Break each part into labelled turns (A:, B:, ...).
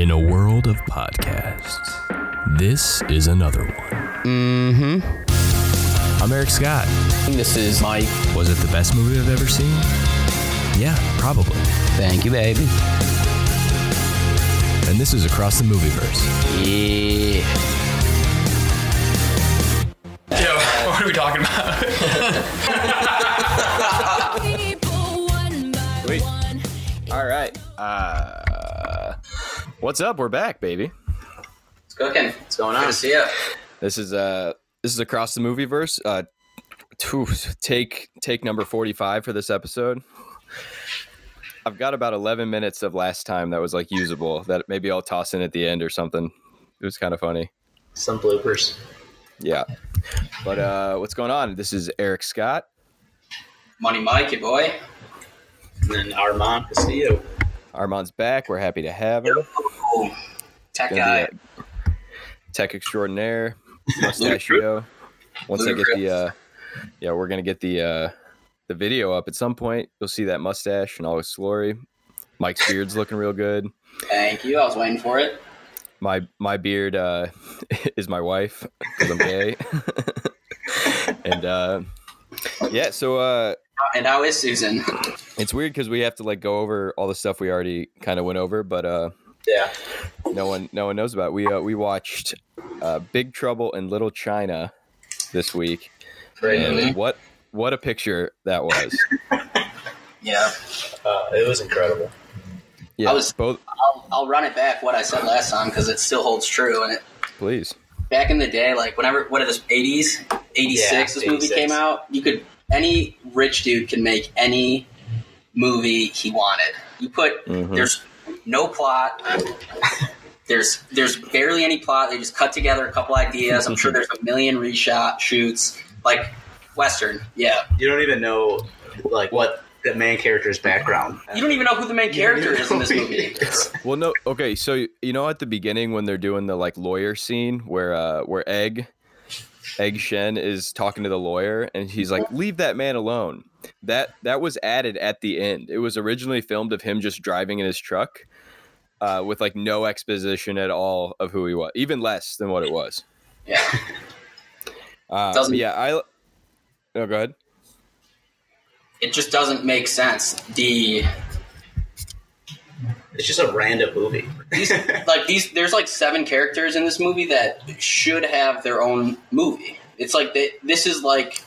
A: In a world of podcasts, this is another one.
B: Mm-hmm.
A: I'm Eric Scott.
B: This is Mike.
A: Was it the best movie I've ever seen? Yeah, probably.
B: Thank you, baby.
A: And this is Across the Movieverse.
B: Yeah.
C: Yo, what are we talking about?
A: what's up? We're back, baby.
D: It's cooking.
B: What's going
D: Good
B: on?
D: to see you.
A: This is uh this is Across the Movieverse. Uh, two, take take number forty five for this episode. I've got about eleven minutes of last time that was like usable. That maybe I'll toss in at the end or something. It was kind of funny.
B: Some bloopers.
A: Yeah. But uh, what's going on? This is Eric Scott.
D: Money Mike, your boy.
B: And then Armand Castillo.
A: Armand's back. We're happy to have him.
D: Tech guy.
A: tech extraordinaire, mustachio. Once I get the uh, yeah, we're gonna get the uh, the video up at some point. You'll see that mustache and all its glory. Mike's beard's looking real good.
D: Thank you. I was waiting for it.
A: My my beard uh, is my wife because I'm gay. and uh, yeah, so uh,
D: And how is Susan?
A: it's weird because we have to like go over all the stuff we already kind of went over, but uh,
B: Yeah.
A: no one no one knows about. We uh, we watched uh, Big Trouble in Little China this week,
B: Great
A: and
B: movie.
A: what what a picture that was.
D: yeah.
B: Uh, it was incredible.
A: Yeah,
D: I was-
A: both.
D: I'll, I'll run it back what I said last time because it still holds true. And it,
A: Please,
D: back in the day, like whenever, what are this, 80s? 86,
B: Yeah,
D: this movie came out. You could, any rich dude can make any movie he wanted. You put,
A: Mhm.
D: there's no plot. There's there's barely any plot. They just cut together a couple ideas. I'm sure there's a million reshot shoots. Like Western, yeah.
E: you don't even know like what the main character's background.
D: You don't even know who the main character is in this movie.
A: Well, no. Okay, so you know at the beginning when they're doing the like lawyer scene where uh where Egg Egg Shen is talking to the lawyer and he's like, "Leave that man alone." That that was added at the end. It was originally filmed of him just driving in his truck, uh, with like no exposition at all of who he was, even less than what it was.
D: Yeah,
A: Uh,
D: Doesn't-
A: yeah, I. Oh, go ahead.
D: it just doesn't make sense. The
E: It's just a random movie.
D: these like these there's like seven characters in this movie that should have their own movie. It's like they, this is like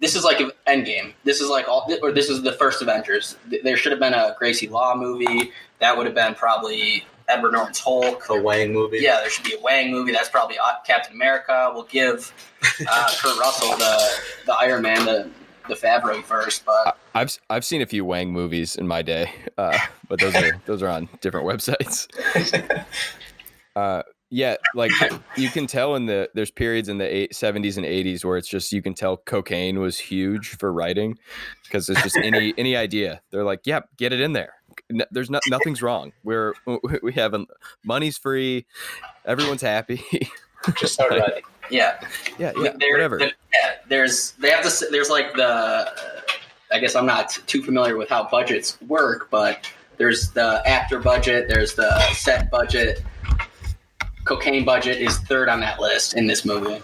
D: this is like an Endgame. This is like all or this is the first Avengers. There should have been a Gracie Law movie. That would have been probably Edward Norton's Hulk.
E: The Wang movie.
D: Yeah, there should be a Wang movie. That's probably uh, Captain America. We'll give uh, Kurt Russell the the Iron Man the the Favreau first, but
A: I've I've seen a few Wang movies in my day, uh, but those are those are on different websites. Uh, yeah, like you can tell in the there's periods in the eight, 70s and 80s where it's just you can tell cocaine was huge for writing because it's just any any idea. They're like, "Yep, get it in there." N- There's not nothing's wrong. We're we have money's free, everyone's happy.
E: Just start writing.
D: Yeah,
A: yeah, yeah,
D: There-
A: whatever.
D: there- yeah, there's they have this. There's like the. I guess I'm not too familiar with how budgets work, but there's the actor budget. There's the set budget. Cocaine budget is third on that list in this movie.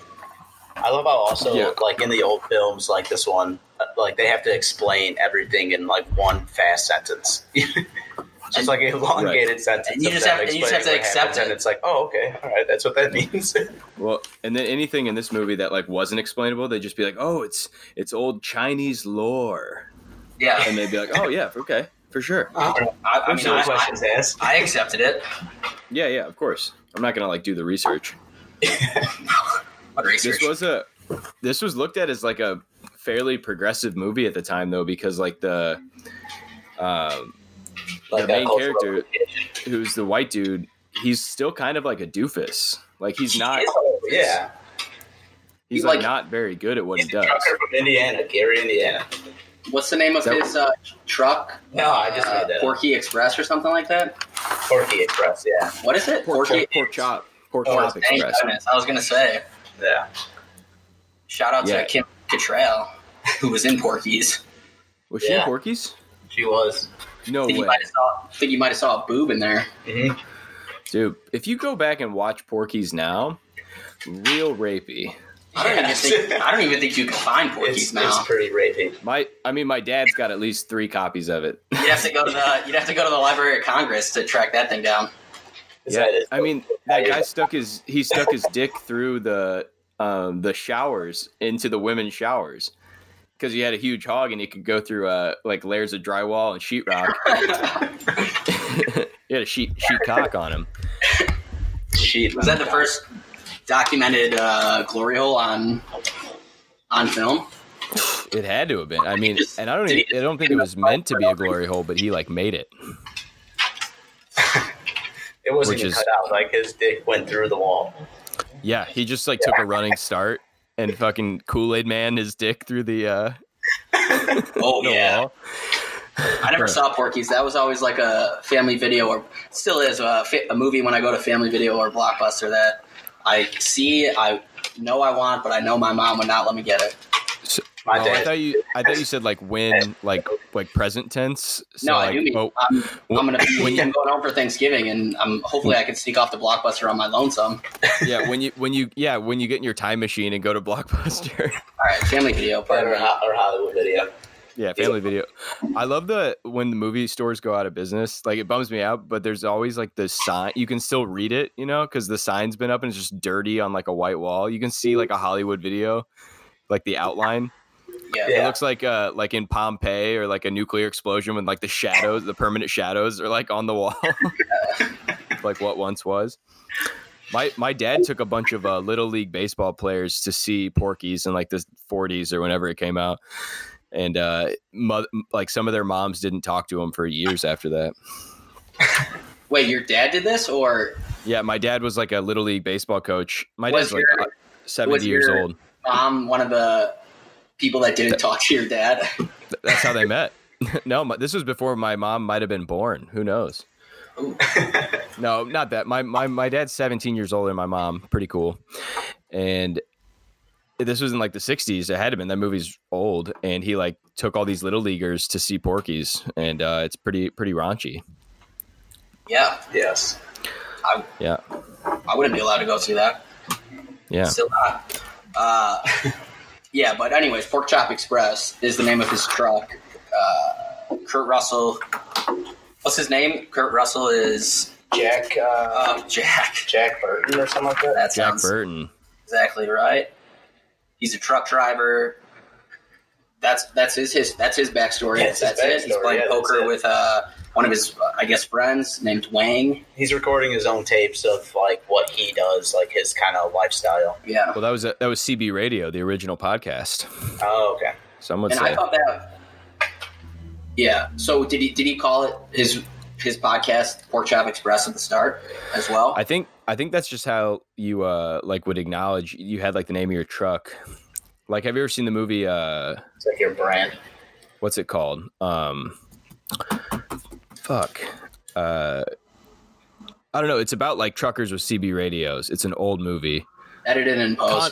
E: I love how also
A: Yeah.
E: like in the old films like this one, uh, like they have to explain everything in like one fast sentence. just like elongated sentence.
D: And you just have- you just have to accept
E: happens, And
D: it.
E: it's like, oh, okay, all right, that's what that means.
A: Well, and then anything in this movie that like wasn't explainable, they'd just be like, "Oh, it's it's old Chinese lore,"
D: Yeah,
A: and they'd be like, "Oh yeah, okay, for sure,
D: I, I mean, I, I,
E: questions asked.
D: I accepted it.
A: yeah, yeah, of course." I'm not gonna like do the research.
D: Research?
A: This was a this was looked at as like a fairly progressive movie at the time though, because like the um,
E: Like
A: the main character, who's the white dude, he's still kind of like a doofus. Like he's not
E: Yeah,
A: he's
D: He's
A: like,
D: like-
A: not very good at what
E: he's
A: he
E: a
A: does.
E: trucker from Indiana, Gary, Indiana.
D: What's the name of
A: That-
D: his uh, truck?
E: No, I just
D: uh,
E: made that up.
D: Porky Express or something like that.
E: Porky Express. Yeah,
D: What is it?
A: Pork,
D: Porky.
A: pork chop, pork
D: Oh,
A: chop
D: thank
A: express.
D: goodness. I was gonna say.
E: yeah.
D: Shout out
A: Yeah.
D: to Kim Cattrall, who was in Porky's.
A: Was she in Porky's?
E: She was.
A: No
D: I think you
A: way.
D: might have saw. I think you might have saw a boob in there.
E: hmm
A: Dude, if you go back and watch Porky's now, real rapey.
D: I don't
E: Yes.
D: even think I don't even think you can find Porky's
E: It's,
D: now.
E: it's pretty rapey.
A: My, I mean, my dad's got at least three copies of it.
D: You'd have to go to the you'd have to go to the Library of Congress to track that thing down.
A: Yeah,
E: that?
A: I mean, that guy stuck his he stuck his dick through the um the showers into the women's showers because he had a huge hog and he could go through uh like layers of drywall and sheetrock. he had a sheet sheet cock on him.
E: Sheet.
D: Was that the first documented uh, glory hole on on film?
A: It had to have been. I mean, and I don't even, I don't think it was meant to be a glory hole, but he like made it.
E: It wasn't
A: which
E: even
A: is-
E: cut out. Like his dick went through the wall.
A: Yeah, he just like took a running start and fucking Kool Aid Man his dick through the uh
D: Oh
A: the
D: yeah,
A: wall.
D: I never saw Porky's. That was always like a family video, or still is a, a movie when I go to Family Video or Blockbuster that I see. I know I want, but I know my mom would not let me get it.
E: My
A: Oh, I thought you I thought you said like when like like present tense. So
D: no,
A: like,
D: I do mean
A: oh, um,
D: I'm, I'm gonna be
A: when you-
D: I'm going home for Thanksgiving, and I'm hopefully I can sneak off to Blockbuster on my lonesome.
A: yeah, when you when you yeah, when you get in your time machine and go to Blockbuster.
D: All right, Family Video,
E: or,
D: pardon me.
E: Ho- or Hollywood video.
A: yeah, family video. I love the when the movie stores go out of business. Like it bums me out, but there's always like the sign. You can still read it, you know, because the sign's been up and it's just dirty on like a white wall. You can see like a Hollywood video, like the outline.
D: Yeah,
A: It
E: Yeah.
A: looks like uh like in Pompeii or like a nuclear explosion when like the shadows, the permanent shadows are like on the wall. like what once was. My my dad took a bunch of uh, little league baseball players to see Porky's in like the 40s or whenever it came out. And uh mo- like some of their moms didn't talk to him for years after that.
D: Wait, your dad did this, or
A: Yeah, my dad was like a little league baseball coach. My
D: Was
A: dad's like
D: your-
A: uh, 70
D: was
A: years old.
D: mom one of the people that didn't talk to your dad.
A: That's how they met. no, my, this was before my mom might have been born. Who knows? No, not that. My my my dad's 17 years older than my mom. Pretty cool. And this was in like the 60s. It had to been. That movie's old. And he like took all these little leaguers to see Porky's, and uh, it's pretty pretty raunchy.
D: yeah,
E: Yes.
A: Yeah,
D: I wouldn't be allowed to go see that.
A: yeah.
D: Still not. Uh, yeah, but anyways, Pork Chop Express is the name of his truck. Uh, Kurt Russell. What's his name? Kurt Russell is
E: Jack. Uh,
D: uh, Jack.
E: Jack Burton or something like that.
D: That
A: Jack Burton.
D: exactly right. He's a truck driver. That's that's his, his that's his backstory.
E: Yeah, it's his
D: that's it. He's playing
E: yeah,
D: poker with uh, one of his, uh, I guess, friends named Wang.
E: He's recording his own tapes of like what he does, like his kind of lifestyle.
D: Yeah,
A: Well, that was a, that was CB Radio, the original podcast.
E: Oh, okay.
A: Some would
D: and
A: say.
D: I thought that. Yeah. So did he did he call it his his podcast Pork Chop Express at the start as well?
A: I think I think that's just how you uh like would acknowledge you had like the name of your truck. Like, have you ever seen the movie? uh
E: It's like your brand.
A: What's it called? Um, fuck. Uh, I don't know. It's about like truckers with CB radios. It's an old movie.
D: Edited in
A: Con-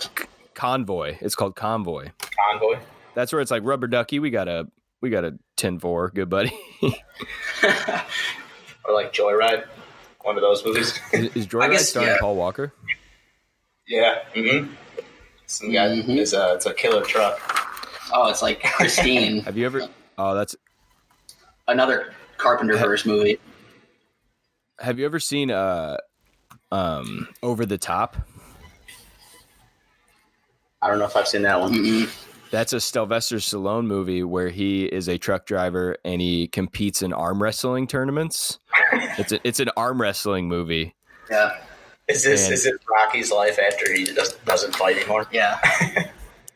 A: Convoy. It's called Convoy.
E: Convoy.
A: That's where it's like rubber ducky. We got a we got a ten four. Good buddy.
E: Or like Joyride. One of those movies.
A: is, is Joyride
D: guess,
A: starring
D: yeah.
A: Paul Walker?
E: yeah. Mm-hmm. Some guy.
D: Mhm.
E: It's a it's a killer truck.
D: oh, it's like Christine,
A: Have you ever? Oh, that's.
D: another Carpenter verse movie.
A: Have you ever seen uh, um, Over the Top?
E: I don't know if I've seen that one.
D: Mm-mm.
A: That's a Sylvester Stallone movie where he is a truck driver and he competes in arm wrestling tournaments. It's a, it's an arm wrestling movie.
D: Yeah,
E: Is this
A: And-
E: is it Rocky's life after he does, doesn't fight anymore?
D: yeah.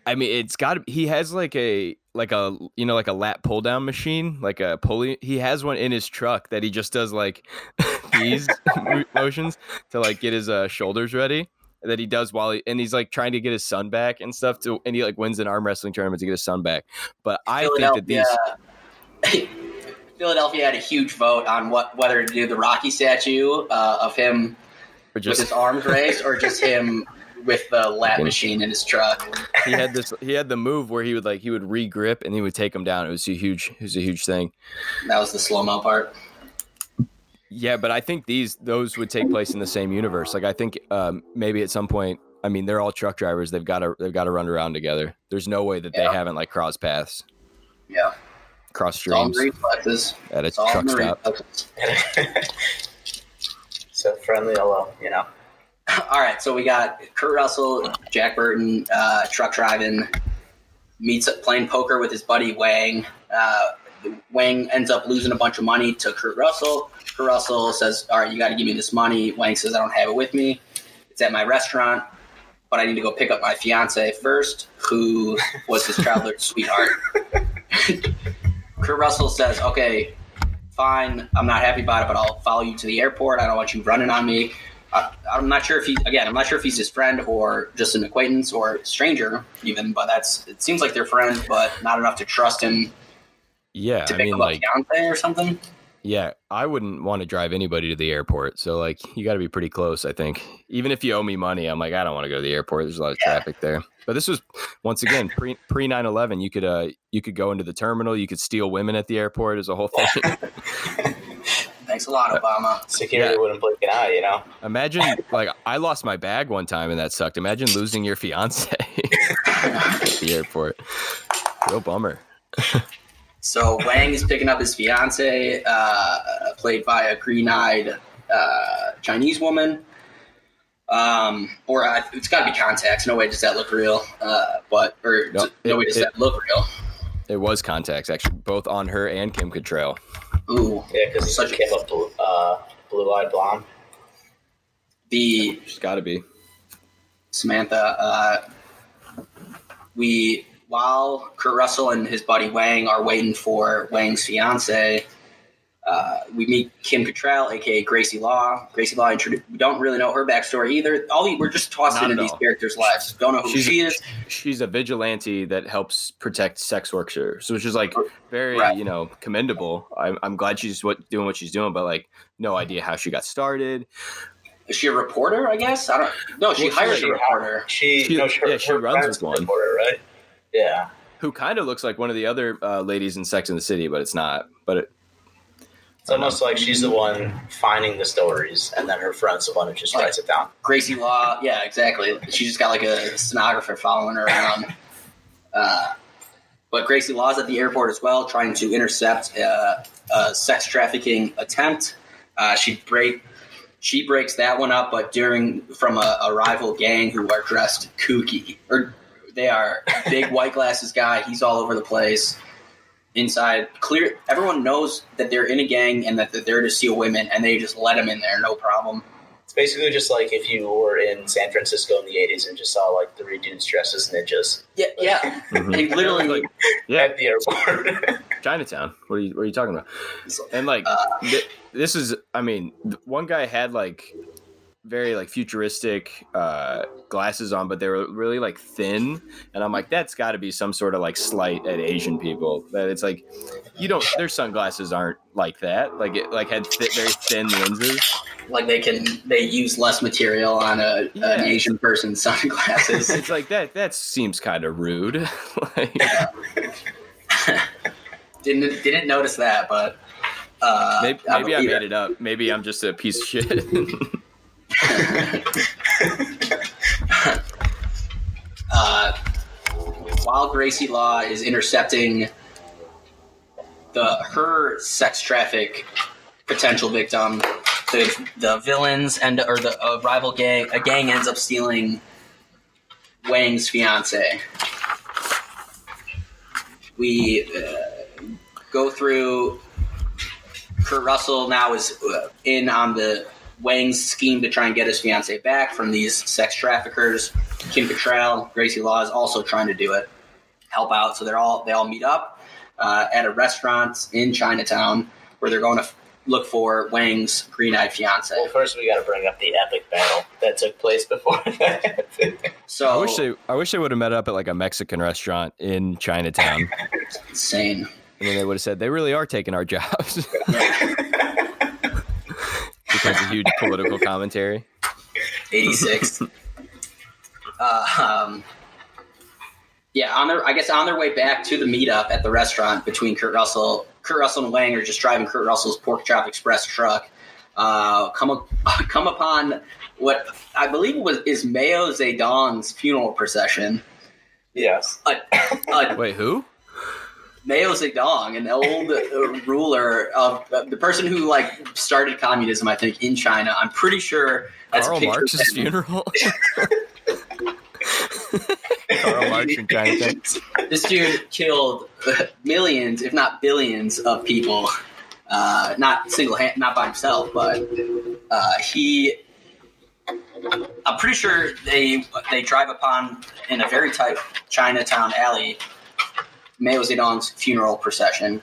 A: I mean, it's got he has like a like a you know like a lat pull down machine, like a pulley. He has one in his truck that he just does like these motions to like get his uh, shoulders ready. That he does while he and he's like trying to get his son back and stuff. To and he like wins an arm wrestling tournament to get his son back. But I think that these
D: Philadelphia had a huge vote on what whether to do the Rocky statue uh, of him
A: are
D: with his arms raised or just him with the lap machine in his truck.
A: he had this he had the move where he would like he would re-grip and he would take him down. It was a huge it was a huge thing.
D: That was the slow mo part.
A: Yeah, but I think these those would take place in the same universe. Like I think um, maybe at some point. I mean, they're all truck drivers. They've got to they've got to run around together. There's no way that they haven't like crossed paths,
D: Yeah,
A: cross streams at a
D: It's all in
A: truck stop.
E: so friendly hello, you know.
D: All right, so we got Kurt Russell, Jack Burton, uh, truck driving, meets up playing poker with his buddy Wang. Uh, Wang ends up losing a bunch of money to Kurt Russell. Kurt Russell says, "All right, you got to give me this money." Wang says, "I don't have it with me. It's at my restaurant, but I need to go pick up my fiance first, who was his traveler's sweetheart." Kurt Russell says, "Okay, fine. I'm not happy about it, but I'll follow you to the airport. I don't want you running on me." I, I'm not sure if he again. I'm not sure if he's his friend or just an acquaintance or stranger, even. But that's it seems like they're friends, but not enough to trust him
A: Yeah,
D: to
A: I mean, like,
D: fiance or something.
A: yeah, I wouldn't want to drive anybody to the airport. So like, you got to be pretty close. I think even if you owe me money, I'm like, I don't want to go to the airport. There's a lot of
D: Yeah.
A: traffic there. But this was once again pre pre 9/11. You could uh you could go into the terminal. You could steal women at the airport. As a whole thing.
D: Thanks a lot, Obama.
E: Security
A: Yeah.
E: wouldn't blink an eye, you know.
A: Imagine like I lost my bag one time and that sucked. Imagine losing your fiance at the airport. Real bummer.
D: So Wang is picking up his fiance, uh, played by a green-eyed uh, Chinese woman. Um, or uh, it's got to be contacts. No way does that look real. Uh, but or
A: No,
D: no,
A: it-
D: way does
A: it-
D: that look real.
A: It was contacts actually, both on her and Kim Cattrall.
D: Ooh,
E: Yeah, because
D: Such
E: such
D: a-
E: came up blue, uh, blue-eyed blonde.
D: the
A: She's got to be.
D: Samantha, uh, we while Kurt Russell and his buddy Wang are waiting for Wang's fiance, uh, we meet Kim Cattrall, aka Gracie Law. Gracie Law, introdu- we don't really know her backstory either. All we, we're just tossed
A: Not
D: into these characters' lives. Don't know who
A: She's-
D: she is.
A: She's a vigilante that helps protect sex workers, which is like very
D: Right.
A: you know commendable. I'm, I'm glad she's what doing what she's doing, but like no idea how she got started.
D: Is she a reporter? I guess I don't. No, she
A: Well, she-
D: hired
E: she-
D: a reporter.
E: She,
A: She-
E: no, her,
A: yeah, she runs
E: friend's
A: with one.
E: reporter, right? Yeah.
A: Who kind of looks like one of the other uh, ladies in Sex in the City, but it's not. But it,
E: It's almost like she's the one finding the stories, and then her friend's the one who just writes it down.
D: Gracie Law. Yeah, exactly. She just got like a stenographer following her around. Uh, but Gracie Law's at the airport as well, trying to intercept uh, a sex trafficking attempt. Uh, she break she breaks that one up, but during from a, a rival gang who are dressed kooky, or they are big white glasses guy. He's all over the place. Inside, clear. Everyone knows that they're in a gang and that they're there to steal women, and they just let them in there, no problem.
E: It's basically just like if you were in San Francisco in the 80s and just saw like three dudes dressed as ninjas
D: Yeah, yeah.
A: Mhm.
D: Literally
A: like yeah,
E: at the airport.
A: Chinatown. What are you What are you talking about? And like
D: Uh,
A: th- this is, I mean, th- one guy had like very like futuristic uh glasses on, but they were really like thin, and I'm like, that's got to be some sort of like slight at Asian people. That it's like you don't their sunglasses aren't like that. Like it like had th- very thin lenses.
D: like they can they use less material on a
A: Yeah.
D: an Asian person's sunglasses.
A: It's like that. That seems kind of rude. like,
D: didn't didn't notice that, but uh,
A: maybe maybe I made it up. Maybe I'm just a piece of shit.
D: uh, while Gracie Law is intercepting the her sex traffic potential victim, the the villains and or the rival gang a gang ends up stealing Wang's fiance. We uh, go through. Kurt Russell now is uh, in on the Wang's scheme to try and get his fiance back from these sex traffickers. Kim Cattrall, Gracie Law is also trying to do it, help out. So they're all they all meet up uh, at a restaurant in Chinatown where they're going to f- look for Wang's green-eyed fiance.
E: well, first we got to bring up the epic battle that took place before that.
D: So
A: I wish they I wish they would have met up at like a Mexican restaurant in Chinatown.
D: insane.
A: And then they would have said, they really are taking our jobs. Becomes a huge political commentary.
D: 86. uh, um, yeah, on their I guess on their way back to the meetup at the restaurant between Kurt Russell, Kurt Russell and Wang are just driving Kurt Russell's Pork Chop Express truck. uh, come up, come upon what I believe was is Mayo Zedong's funeral procession.
E: Yes.
D: A, a,
A: Wait, who?
D: Mao Zedong, an old uh, ruler of uh, the person who like started communism, I think, in China. I'm pretty sure that's a
A: Karl Marx's funeral. Karl Marx in Chinatown.
D: This dude killed millions, if not billions, of people. Uh, not single hand, not by himself, but uh, he. I'm pretty sure they they drive upon in a very tight Chinatown alley Mao Zedong's funeral procession.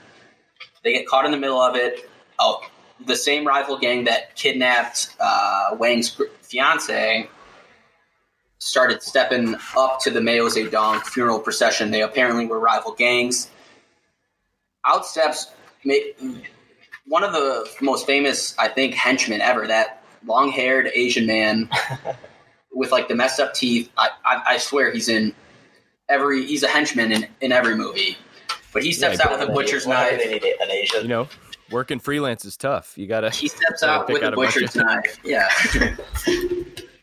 D: They get caught in the middle of it. Oh, the same rival gang that kidnapped uh, Wang's fiance started stepping up to the Mao Zedong funeral procession. They apparently were rival gangs. Out steps one of the most famous, I think, henchmen ever. That long-haired Asian man with like the messed up teeth. I, I, I swear he's in every. He's a henchman in, in every movie. But he steps
A: Yeah,
D: out with a butcher's knife.
E: They need an Asian.
A: You know, working freelance is tough. You gotta.
D: He steps
A: Yeah,
D: out with a
A: out a
D: butcher's
A: of-
D: knife. Yeah.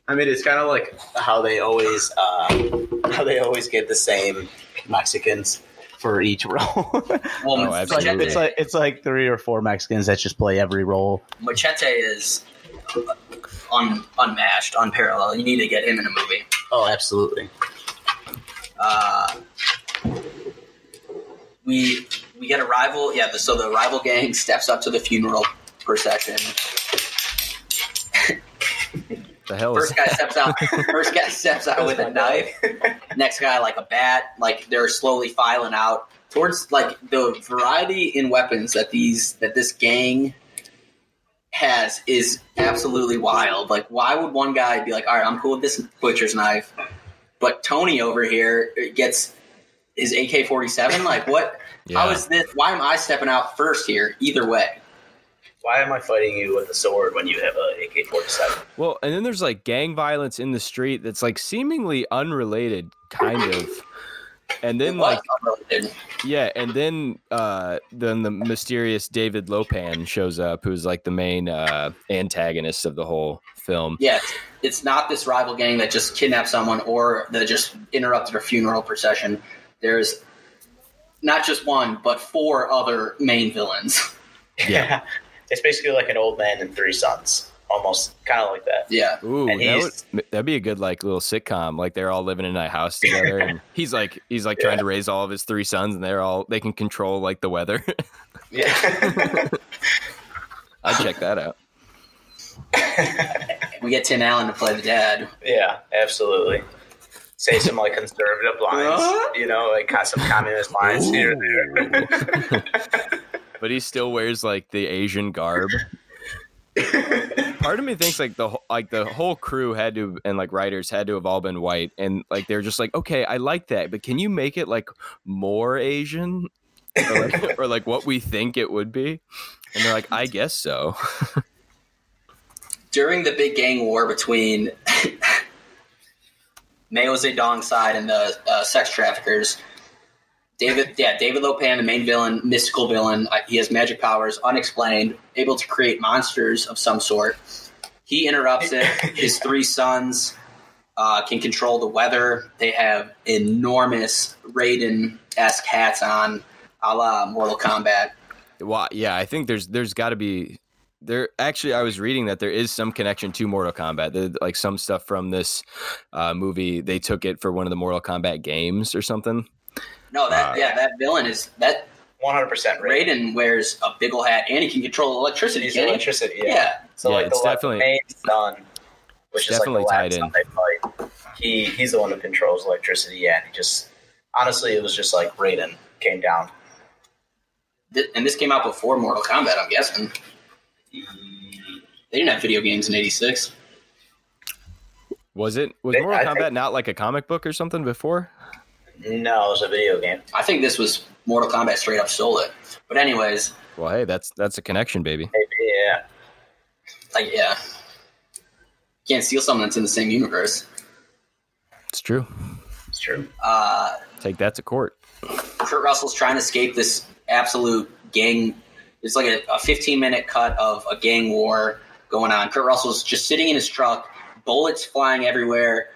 E: I mean, it's kind of like how they always uh, how they always get the same Mexicans for each role.
D: Well,
A: Oh,
E: it's, like, it's like it's like three or four Mexicans that just play every role.
D: Machete is un, unmatched, unparalleled. You need to get him in a movie.
E: Oh, absolutely.
D: Uh, we we get a rival. Yeah, the, so the rival gang steps up to the funeral procession.
A: The hell is
D: First guy steps out. First guy steps out with a knife. Next guy like a bat. Like they're slowly filing out towards like the variety in weapons that these that this gang has is absolutely wild. Like, why would one guy be like, "All right, I'm cool with this butcher's knife," but Tony over here gets his AK-47? Like, what? How
A: Yeah.
D: is this? Why am I stepping out first here? Either way.
E: Why am I fighting you with a sword when you have a AK forty seven?
A: Well, and then there's like gang violence in the street that's like seemingly unrelated, kind of. And then like
D: unrelated.
A: yeah, and then uh then the mysterious David Lo Pan shows up, who's like the main uh antagonist of the whole film.
D: Yes, it's not this rival gang that just kidnapped someone or that just interrupted a funeral procession. There's not just one, but four other main villains.
A: Yeah.
E: it's basically like an old man and three sons, almost kind of like that.
D: Yeah,
A: Ooh,
E: And
A: that would, that'd be a good like little sitcom. Like they're all living in a house together, and he's like he's like trying to raise all of his three sons, and they're all they can control like the weather.
E: Yeah.
A: I'd check that out.
D: we get Tim Allen to play the dad.
E: yeah, absolutely. Say some like conservative lines, uh-huh. you know, like got some communist lines here and there.
A: but he still wears like the Asian garb. Part of me thinks like the wh- like the whole crew had to and like writers had to have all been white, and like they're just like, okay, I like that, but can you make it like more Asian, or like, or like what we think it would be? And they're like, I guess so.
D: During the big gang war between Mao Zedong's side and the uh, sex traffickers, David, yeah, David Lo Pan, the main villain, mystical villain. Uh, he has magic powers, unexplained, able to create monsters of some sort. He interrupts it. His three sons uh, can control the weather. They have enormous Raiden esque hats on, a la Mortal Kombat.
A: Well, yeah, I think there's there's got to be there. Actually, I was reading that there is some connection to Mortal Kombat. There- like some stuff from this uh, movie, they took it for one of the Mortal Kombat games or something.
D: No, that
A: Uh,
D: yeah, that villain is that
E: One hundred percent
D: Raiden wears a big ol' hat and he can control electricity.
E: He's
D: can't
E: electricity. Yeah.
D: Yeah.
E: So
A: Yeah,
E: like
A: it's
E: the,
A: definitely-
E: main son, which
A: it's
E: is like the
A: definitely tied in.
E: fight. He he's the one that controls electricity. Yeah, and he just honestly, it was just like Raiden came down.
D: And this came out before Mortal Kombat, I'm guessing. They didn't have video games in '86.
A: Was it was
E: They-
A: Mortal
E: I
A: Kombat
E: think-
A: not like a comic book or something before?
E: No, it was a video game.
D: I think this was Mortal Kombat straight up stole it. But anyways,
A: Well, hey, that's that's a connection, baby.
E: Yeah.
D: like yeah, can't steal something that's in the same universe.
A: It's true.
E: It's true.
D: Uh,
A: Take that to court.
D: Kurt Russell's trying to escape this absolute gang. It's like a, a 15 minute cut of a gang war going on. Kurt Russell's just sitting in his truck, bullets flying everywhere,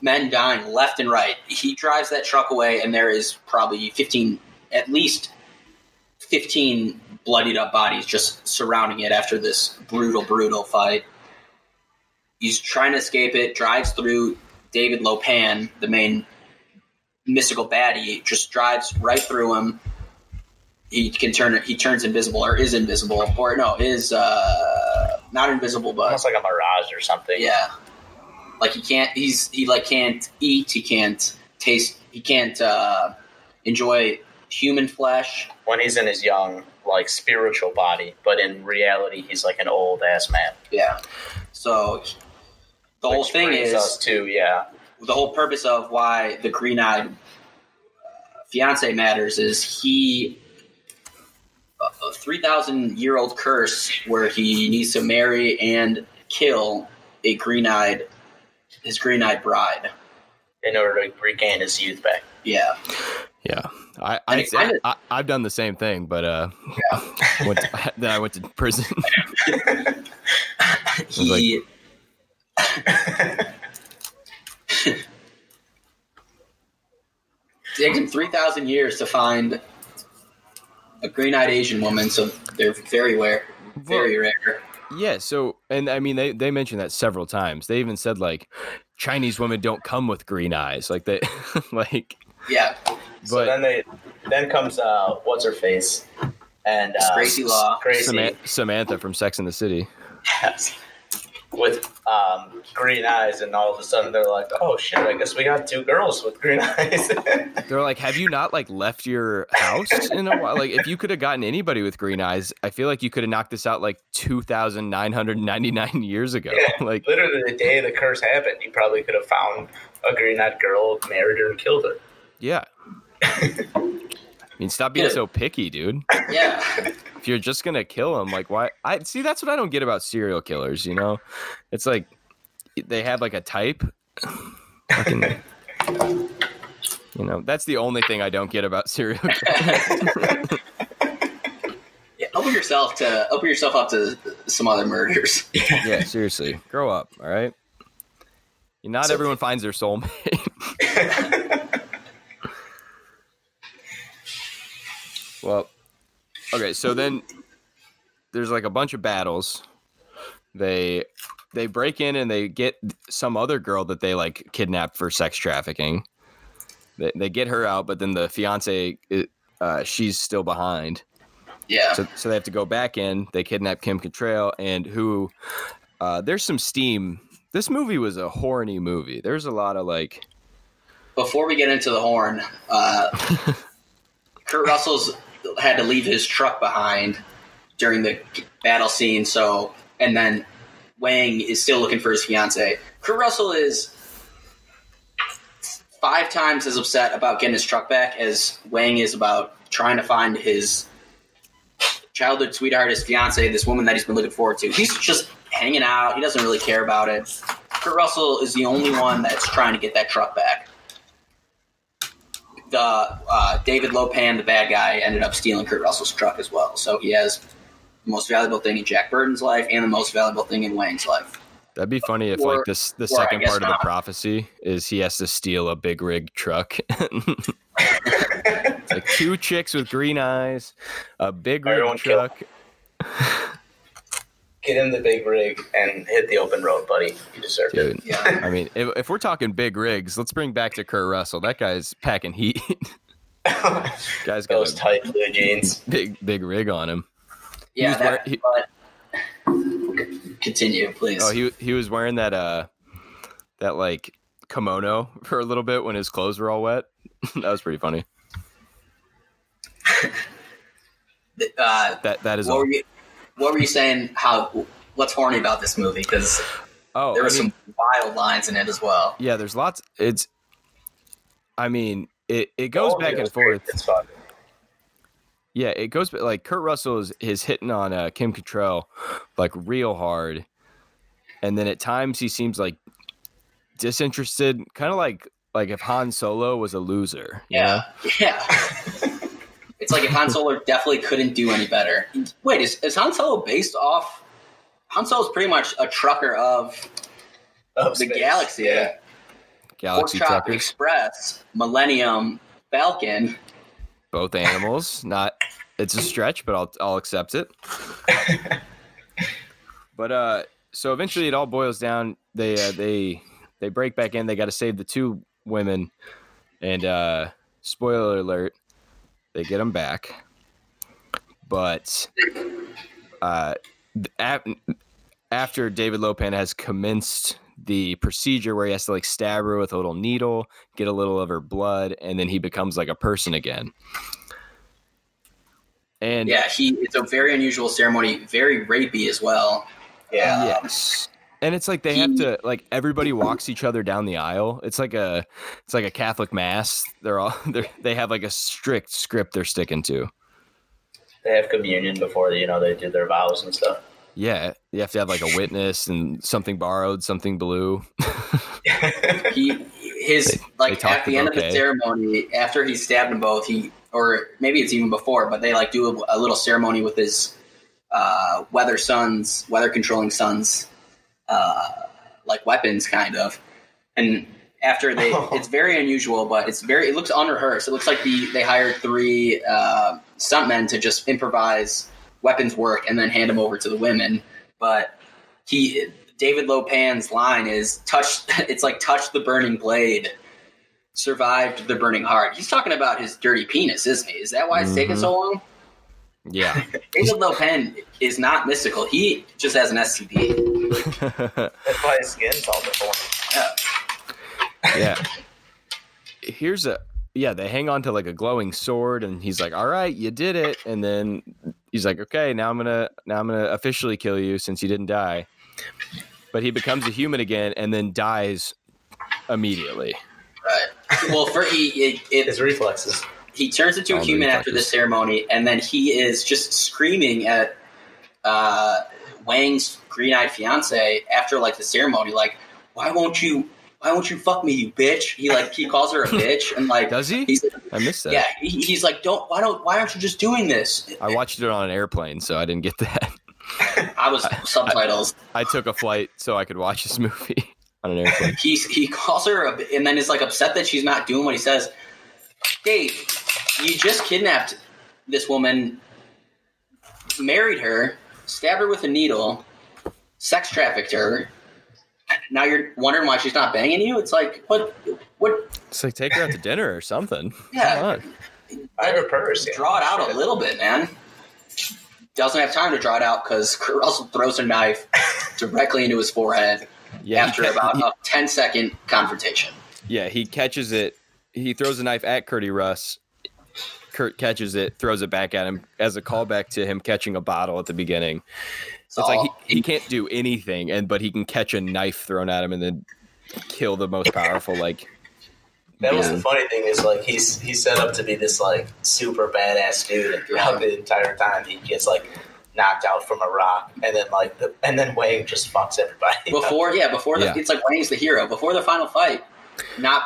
D: men dying left and right. He drives that truck away, and there is probably 15, at least 15 bloodied up bodies just surrounding it after this brutal, brutal fight. He's trying to escape it, drives through David Lo Pan, the main mystical baddie, just drives right through him. He can turn he turns invisible or is invisible or no is uh not invisible but
E: Almost like a mirage or something.
D: yeah like he can't he's he like can't eat he can't taste he can't uh enjoy human flesh
E: When he's in his young, like spiritual body, but in reality, he's like an old ass man.
D: yeah so the whole thing is
E: us to yeah,
D: the whole purpose of why the green eyed uh, fiance matters is he a, a 3000 year old curse where he needs to marry and kill a green eyed his green eyed bride
E: in order to regain his youth back.
D: yeah
A: Yeah, I,
D: And
A: I,
D: it kinda-
A: I I've done the same thing, but uh, went to, then I went to prison.
D: he It takes him 3000 years to find a green eyed asian woman so they're very rare very rare
A: yeah, so and I mean they they mentioned that several times. They even said like Chinese women don't come with green eyes, like they like.
D: yeah
E: so then they then comes uh, what's her face and uh,
D: Gracie Law.
E: Gracie
A: Sama- Samantha from Sex in the City.
E: yes, with um, green eyes, and all of a sudden they're like, "Oh shit! I guess we got two girls with green eyes."
A: They're like, "Have you not like left your house in a while? Like, if you could have gotten anybody with green eyes, I feel like you could have knocked this out like two thousand nine hundred ninety nine years ago.
E: Yeah.
A: Like,
E: Literally, the day the curse happened, you probably could have found a green-eyed girl, married her, and killed her.
A: yeah. I mean, stop being so picky, dude.
D: yeah
A: If you're just gonna kill them, like, why? I see. That's what I don't get about serial killers. You know, it's like they have like a type. Fucking- you know, that's the only thing I don't get about serial killers.
D: Yeah, open yourself to open yourself up to some other murders.
A: yeah, seriously, grow up. All right. Not
E: So-
A: everyone finds their soulmate. well, okay. So then there's like a bunch of battles. They they break in and they get some other girl that they like kidnapped for sex trafficking. They, they get her out, but then the fiance, uh, she's still behind.
D: Yeah,
A: So, so they have to go back in. They kidnap Kim Cattrall, and who? Uh, there's some steam. This movie was a horny movie. There's a lot of like,
D: before we get into the horn, uh, Kurt Russell's had to leave his truck behind during the battle scene. So, and then Wang is still looking for his fiance. Kurt Russell is five times as upset about getting his truck back as Wang is about trying to find his childhood sweetheart, his fiance, this woman that he's been looking forward to. He's just hanging out. He doesn't really care about it. Kurt Russell is the only one that's trying to get that truck back the uh, David Lopan, the bad guy, ended up stealing Kurt Russell's truck as well. So he has the most valuable thing in Jack Burton's life and the most valuable thing in Wang's life.
A: that'd be funny if
D: Or-
A: like this the second
D: guess
A: part of the prophecy is he has to steal a big rig truck. Like two chicks with green eyes, a big rig truck.
E: Get in the big rig and hit the open road, buddy. You deserve it.
D: Yeah.
A: I mean, if, if we're talking big rigs, let's bring back to Kurt Russell. That guy's packing heat. guy's got
E: Those tight blue jeans.
A: big big rig on him.
D: Yeah,
A: was
D: that,
A: wear-
D: but continue, please.
A: Oh, he he was wearing that uh that like kimono for a little bit when his clothes were all wet. that was pretty funny.
D: uh,
A: That that is
D: what,
A: all.
D: were you, what were you saying? How what's horny about this movie? Because
A: Oh,
D: there
A: I
D: were
A: mean,
D: some wild lines in it as well.
A: yeah. There's lots. It's. I mean, it it goes
E: Oh,
A: back
E: yeah,
A: and
E: great.
A: forth.
E: It's fun.
A: Yeah, it goes like Kurt Russell is, is hitting on uh, Kim Cattrall like real hard, and then at times he seems like disinterested, kind of like like if Han Solo was a loser. you know?
D: Yeah, yeah. it's like if Han Solo definitely couldn't do any better. Wait, is, is Han Solo based off Han Solo's pretty much a trucker of
E: Of
D: the
E: space.
D: galaxy.
E: Yeah.
A: Galaxy
D: Pork
A: truckers,
D: Express, Millennium Falcon.
A: both animals. Not it's a stretch, but I'll I'll accept it. but uh, so eventually it all boils down. They uh, they they break back in. They got to save the two women, and uh, spoiler alert, they get them back. But uh, th- ap- after David Lo Pan has commenced the procedure where he has to like stab her with a little needle, get a little of her blood, and then he becomes like a person again. And
D: Yeah, he. It's a very unusual ceremony, very rapey as well.
E: Yeah.
A: yes. And it's like they have to like everybody walks each other down the aisle. It's like a it's like a Catholic mass. They're all they they have like a strict script they're sticking to.
E: They have communion before you know they do their vows and stuff.
A: Yeah, you have to have like a witness and something borrowed, something blue.
D: He his like
A: talk
D: at the end of the ceremony, after he stabbed them both, he or maybe it's even before, but they like do a, a little ceremony with his uh, weather sons, weather controlling sons, uh, like weapons, kind of. And after they, it's very unusual, but it's very. It looks unrehearsed. It looks like the they hired three uh, stuntmen to just improvise weapons work and then hand them over to the women. But he, David Lo Pan's line is touch. It's like touch the burning blade. Survived the burning heart. He's talking about his dirty penis, isn't he? Is that why it's taking
A: Mhm.
D: so long?
A: Yeah.
D: David Lo Pan is not mystical. He just has an STD.
E: That's why his skin's all deformed.
D: Yeah.
A: yeah. Here's a yeah, they hang on to like a glowing sword and he's like, "All right, you did it." And then he's like, "Okay, now I'm going to now I'm going to officially kill you since you didn't die." But he becomes a human again and then dies immediately.
D: Right. Well, for he it, it,
E: His reflexes.
D: he turns into a
A: All the
D: human after the ceremony, and then he is just screaming at uh, Wang's green-eyed fiance after like the ceremony, like, "Why won't you? Why won't you fuck me, you bitch?" He like he calls her a bitch, and like
A: Does he?
D: he's
A: I missed that.
D: yeah, he, he's like, "Don't why don't why aren't you just doing this?"
A: I watched it on an airplane, so I didn't get that.
D: I was subtitles.
A: I took a flight so I could watch this movie on an airplane.
D: He's he calls her a, and then is like upset that she's not doing what he says. Dave, you just kidnapped this woman, married her, stabbed her with a needle, sex trafficked her. Now you're wondering why she's not banging you. It's like what what?
A: It's like take her out to dinner or something.
D: Yeah.
A: Come on.
E: I have a purse.
D: Draw it out a little bit, man. Doesn't have time to draw it out because Kurt Russell throws a knife directly into his forehead
A: Yeah,
D: after
A: he-
D: about a 10 second confrontation.
A: Yeah, he catches it. He throws a knife at Curdy Russ. Kurt catches it, throws it back at him as a callback to him catching a bottle at the beginning.
D: So
A: it's like he, he can't do anything, and but he can catch a knife thrown at him and then kill the most powerful. Like
E: That was the funny thing is like he's he's set up to be this like super badass dude, and throughout the entire time he gets like knocked out from a rock, and then like the, and then Wang just fucks everybody. up.
D: before yeah before the,
A: Yeah.
D: it's like Wang's the hero before the final fight not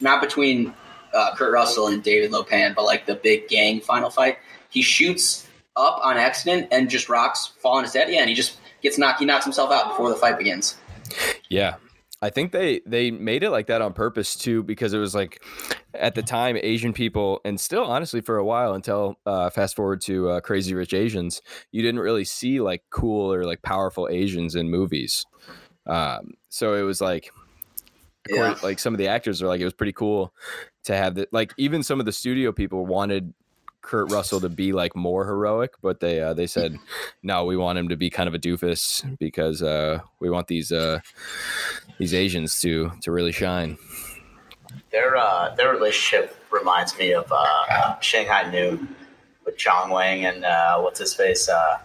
D: not between uh, Kurt Russell and David Lo Pan but like the big gang final fight. He shoots up on accident and just rocks fall on his head. Yeah and he just gets knocked he knocks himself out before the fight begins.
A: Yeah. I think they they made it like that on purpose too because it was like at the time Asian people and still honestly for a while until uh, fast forward to uh, Crazy Rich Asians you didn't really see like cool or like powerful Asians in movies. Um, so it was like
D: Yeah.
A: course, like some of the actors are like it was pretty cool to have that like even some of the studio people wanted Kurt Russell to be like more heroic but they uh, they said no we want him to be kind of a doofus because uh, we want these uh, these Asians to to really shine.
E: their uh, their relationship reminds me of uh, Shanghai Noon with Chon Wang and uh, what's his face, uh,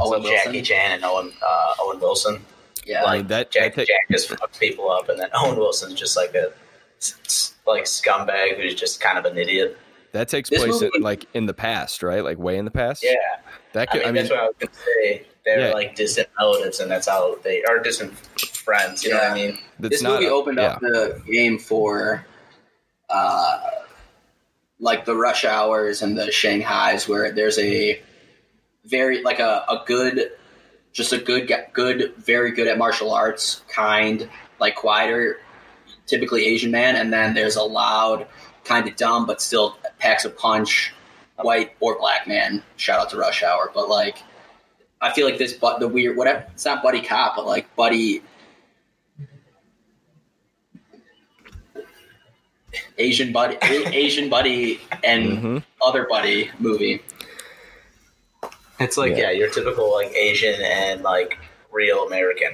D: Owen
E: Jackie Chan and Owen uh, Owen Wilson.
D: Yeah
A: I
E: Like
A: that-
E: Jack,
A: that-
E: Chan just fucks people up, and then Owen Wilson's just like a like scumbag who's just kind of an idiot.
A: That takes
D: This
A: place
D: movie-
A: in, like in the past, right? Like way in the past.
E: Yeah,
A: That
E: I
A: could.
E: mean,
A: I mean,
E: that's what I was gonna say. They're
A: Yeah.
E: like distant relatives, and that's how they are distant friends. You know what I mean?
A: that's
D: this movie
A: a-
D: opened
A: yeah.
D: up the game for uh, like the rush hours and the shanghais where there's a very like a, a good just a good, good, very good at martial arts, kind, like quieter, typically Asian man, and then there's a loud, kind of dumb but still packs a punch, white or black man. Shout out to Rush Hour, but like, I feel like this, but the weird, whatever. It's not buddy cop, but like buddy. Asian buddy, Asian buddy, and
A: Mhm.
D: other buddy movie.
E: It's like
A: Yeah.
E: yeah. your typical like Asian and like real American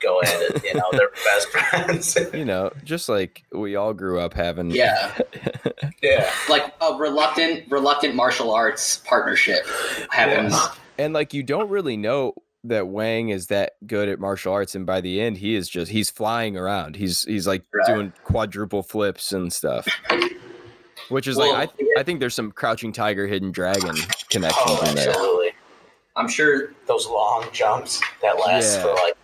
E: go at it. You know, they're best friends.
A: You know, just like we all grew up having.
D: Yeah,
E: yeah,
D: like a reluctant, reluctant martial arts partnership happens.
A: and like you don't really know that Wang is that good at martial arts, and by the end, he is just he's flying around. He's he's like
D: Right.
A: doing quadruple flips and stuff. Which is
D: Well,
A: like I I think there's some crouching tiger, hidden dragon connections
E: oh,
A: in there.
E: absolutely.
D: I'm sure.
E: Those long jumps that last
A: Yeah.
E: for like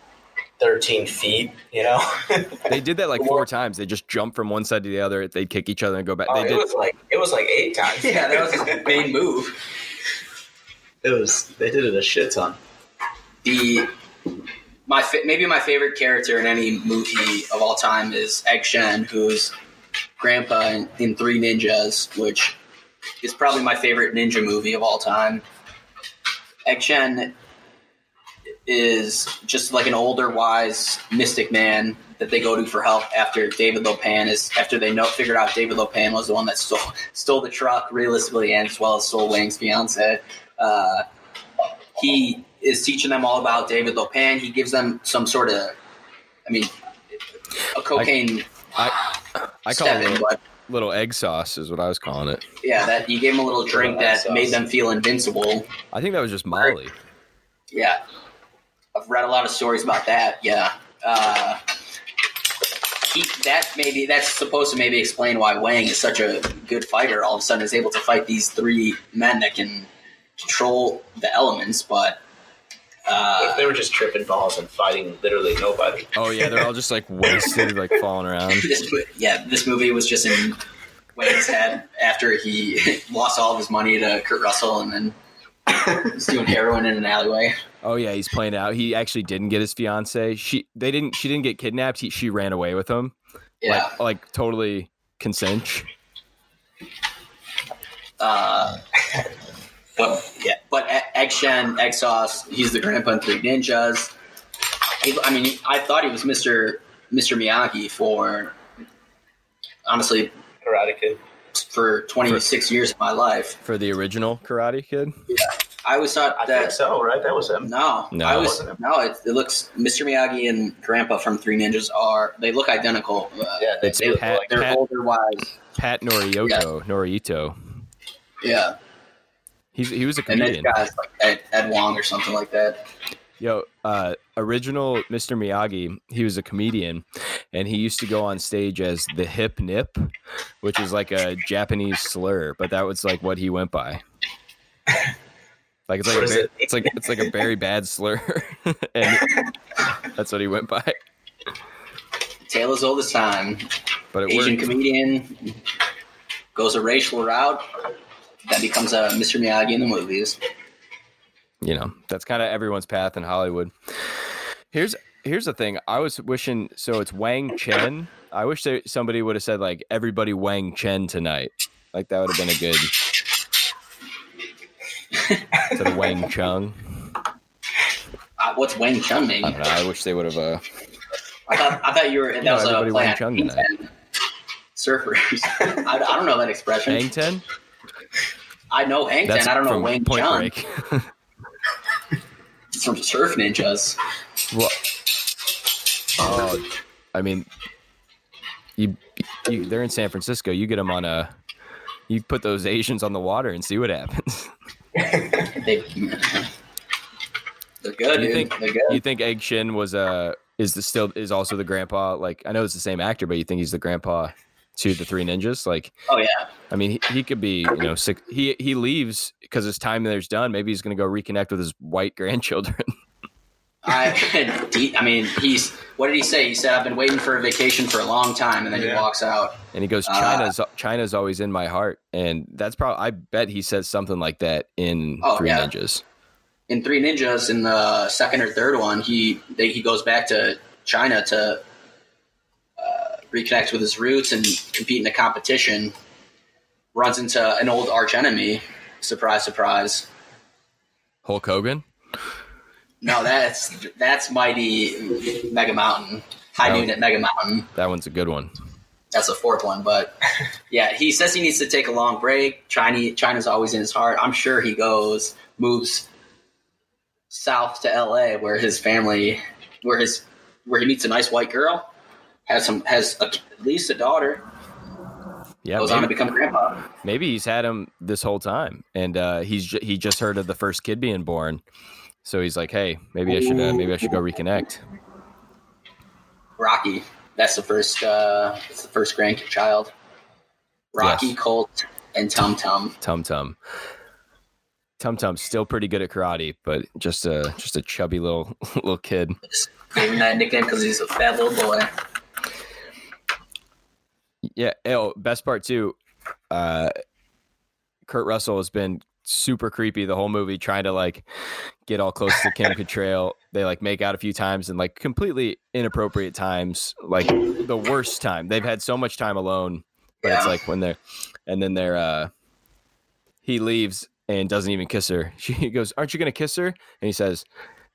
E: thirteen feet. You know,
A: They did that like four times. They just jump from one side to the other. They'd kick each other and go back.
E: Oh,
A: they
E: it
A: did.
E: was like it was like eight times.
D: Yeah, that was his main move.
B: It was they did it a shit ton.
D: The my fa- maybe my favorite character in any movie of all time is Egg Shen, who's grandpa in, Three Ninjas, which is probably my favorite ninja movie of all time. Egg Shen is just like an older, wise mystic man that they go to for help after David Lo Pan is after they know figured out David Lo Pan was the one that stole stole the truck realistically and as well as stole Wang's fiance. Uh, he is teaching them all about David Lo Pan. He gives them some sort of, I mean, a cocaine
A: I I call it
D: in,
A: little,
D: but
A: little egg sauce is what I was calling it.
D: yeah, that you gave them a little drink
B: Little
D: that
B: egg
D: made them feel invincible.
A: I think that was just Molly.
D: Yeah, I've read a lot of stories about that. Yeah, uh, he, that maybe that's supposed to maybe explain why Wang is such a good fighter. All of a sudden, is able to fight these three men that can control the elements. But uh,
E: If they were just tripping balls and fighting literally nobody.
A: Oh yeah, they're all just like wasted, like falling around.
D: this, yeah, this movie was just in Wang's head after he lost all of his money to Kurt Russell and then he's doing heroin in an alleyway.
A: Oh yeah, he's playing out. He actually didn't get his fiance. She they didn't. She didn't get kidnapped. He, she ran away with him.
D: Yeah.
A: Like like totally consent.
D: Uh, but yeah, but E- Egg Shen, Egg Sauce, he's the grandpa in Three Ninjas. He- I mean, I thought he was Mister Mister Miyagi for honestly
E: Karate Kid.
D: for twenty six years of my life.
A: for the original Karate Kid.
D: Yeah, I always thought
E: I
D: that
E: think so, right? That was him.
D: No,
A: No.
D: I was
E: it?
D: no. It, it looks Mr. Miyagi and Grandpa from Three Ninjas are they look identical. Uh,
E: Yeah, they,
A: It's
E: they look
A: Pat-
E: like
D: they're
A: Pat-
D: older, wise.
A: Pat Norioto. Norito.
D: Yeah,
A: He's he was a comedian.
D: and then guys like Ed, Ed Wong or something like that.
A: Yo, uh, original Mr. Miyagi, he was a comedian, and he used to go on stage as the hip nip, which is like a Japanese slur, but that was like what he went by. Like it's like a
E: it?
A: it's like it's like a very bad slur, and that's what he went by.
D: Tale as old as time.
A: But it
D: Asian
A: worked.
D: comedian goes a racial route, then becomes a Mr. Miyagi in the movies.
A: you know that's kind of everyone's path in hollywood here's here's the thing i was wishing so it's wang chen i wish somebody would have said like everybody wang chen tonight like that would have been a good instead of wang chung
D: Uh, what's Wang Chung mean?
A: i don't know i wish they would have uh
D: I thought I thought you were that
A: know,
D: was a
A: everybody
D: play
A: Wang
D: Chung
A: tonight.
D: Surfers. I, I don't know that expression.
A: hang ten
D: I know Hang Ten. I don't know Wang
A: point
D: Chun.
A: break
D: from Surf Ninjas.
A: Well, oh, I mean, you, you, they're in San Francisco. You get them on a, you put those Asians on the water and see what happens.
D: They, they're good,
A: you
D: dude.
A: think
D: they're good.
A: you think Egg Shen was uh is the still is also the grandpa? Like I know it's the same actor, but you think he's the grandpa to the Three Ninjas? Like
D: oh yeah,
A: I mean, he, he could be you know sick. He he leaves because his time there's done. Maybe he's gonna go reconnect with his white grandchildren.
D: I. he- I mean, he's. What did he say? He said, "I've been waiting for a vacation for a long time," and then he walks out.
A: And he goes,
D: Ah.
A: China's China's always in my heart, and that's probably I bet he says something like that in
D: Oh,
A: Three
D: yeah.
A: Ninjas.
D: in Three Ninjas in the second or third one, he they, he goes back to China to uh, reconnect with his roots and compete in a competition. Runs into an old arch enemy. Surprise, surprise.
A: Hulk Hogan.
D: No, that's that's mighty Mega Mountain. High noon at Mega Mountain.
A: That one's a good one.
D: That's the fourth one, but yeah, he says he needs to take a long break. China, China's always in his heart. I'm sure he goes, moves south to L.A., where his family, where his, where he meets a nice white girl, has some, has a, at least a daughter,
A: Yeah,
D: goes on to
A: maybe,
D: become grandpa.
A: maybe he's had him this whole time, and uh, he's he just heard of the first kid being born, so he's like, "Hey, maybe I should uh, maybe I should go reconnect."
D: Rocky, that's the first, uh, that's the first grandchild. Rocky,
A: Yes.
D: Colt, and Tum Tum.
A: Tum Tum. Tum Tum's still pretty good at karate, but just a just a chubby little little kid.
D: Gave him that nickname because he's a fat little boy.
A: Yeah. Oh, best part too. Uh, Kurt Russell has been super creepy the whole movie, trying to like get all close to Kim Cattrall. They like make out a few times and like completely inappropriate times, like the worst time. They've had so much time alone, but it's like when they're, and then they're, uh, he leaves and doesn't even kiss her. She goes, "Aren't you gonna kiss her?" And he says,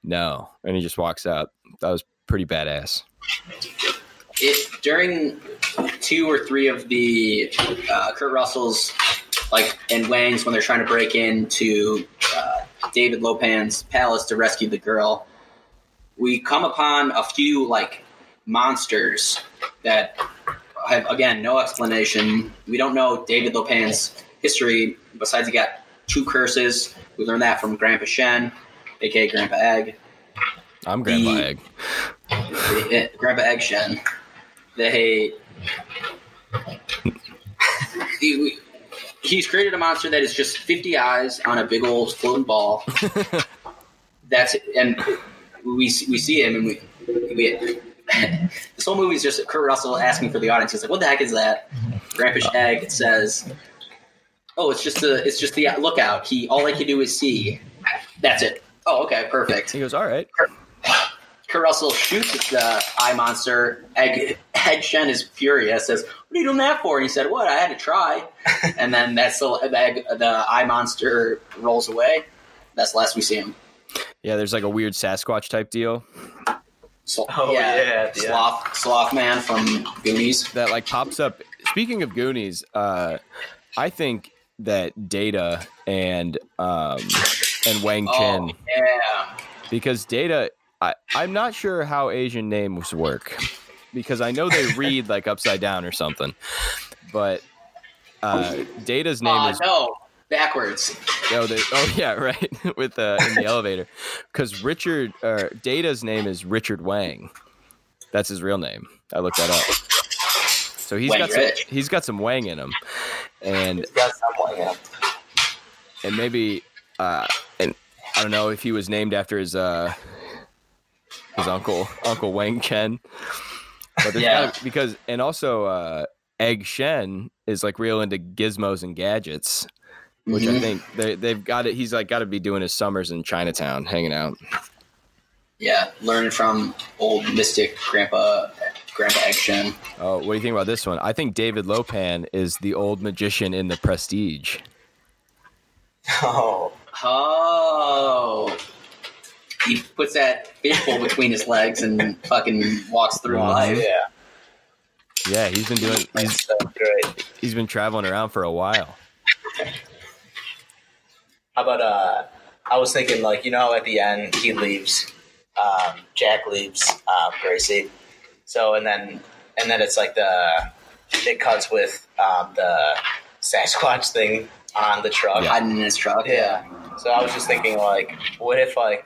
A: "No," and he just walks out. That was pretty badass.
D: It during two or three of the uh, Kurt Russell's like and Wang's when they're trying to break into uh, David Lo Pan's palace to rescue the girl, we come upon a few like monsters that have again no explanation. We don't know David Lo Pan's history besides he got two curses. We learned that from Grandpa Shen, aka Grandpa Egg.
A: I'm Grandpa
D: The-
A: Egg.
D: Grandpa Egg Shen. They he, he's created a monster that is just 50 eyes on a big old floating ball. That's it. and we see- we see him and we, we this whole movie is just Kurt Russell asking for the audience. He's like, "What the heck is that?" Grandpa Egg says, "Oh, it's just the it's just the lookout. He all I can do is see. That's it. Oh, okay, perfect."
A: He goes, "All right."
D: Kurt Russell shoots the eye monster. Egg, Egg Shen is furious. Says, "What are you doing that for?" And he said, "What? I had to try." and then that's the the, egg, the eye monster rolls away. That's the last we see him.
A: Yeah, there's like a weird Sasquatch type deal
D: So,
E: Oh, yeah, yeah.
D: sloth sloth man from Goonies.
A: that like pops up. Speaking of Goonies, uh, I think that Data and um, and Wang Chen
D: Oh yeah,
A: because Data, I, I'm not sure how Asian names work because I know they read like upside down or something, but uh, Data's name
D: uh,
A: is
D: no backwards.
A: oh, they, oh yeah right with uh, in the elevator because Richard uh, Data's name is Richard Wang. That's his real name. I looked that up. So he's
D: Wang
A: got some,
D: Rich.
A: he's got some Wang in him, and
E: He's got something like that.
A: and maybe uh and I don't know if he was named after his uh his uncle Uncle Wang Chen. But
D: Yeah.
A: gotta- because and also uh Egg Shen is like real into gizmos and gadgets, which I
D: Mhm.
A: think they they've got it. He's like got to be doing his summers in Chinatown, hanging out.
D: Yeah, learning from old mystic Grandpa Grandpa Egg Shen.
A: Oh, what do you think about this one? I think David Lo Pan is the old magician in the Prestige.
E: Oh,
D: Oh. He puts that fishbowl between his legs and fucking walks through
A: Wow.
D: life.
E: yeah.
A: Yeah, he's been doing. He's,
E: so great.
A: he's been traveling around for a while.
E: How about uh? I was thinking like you know at the end he leaves, um, Jack leaves uh, Gracie, so and then and then it's like the it cuts with um, the Sasquatch thing on the truck.
D: Hiding in his truck.
E: Yeah. So I was just thinking like, what if like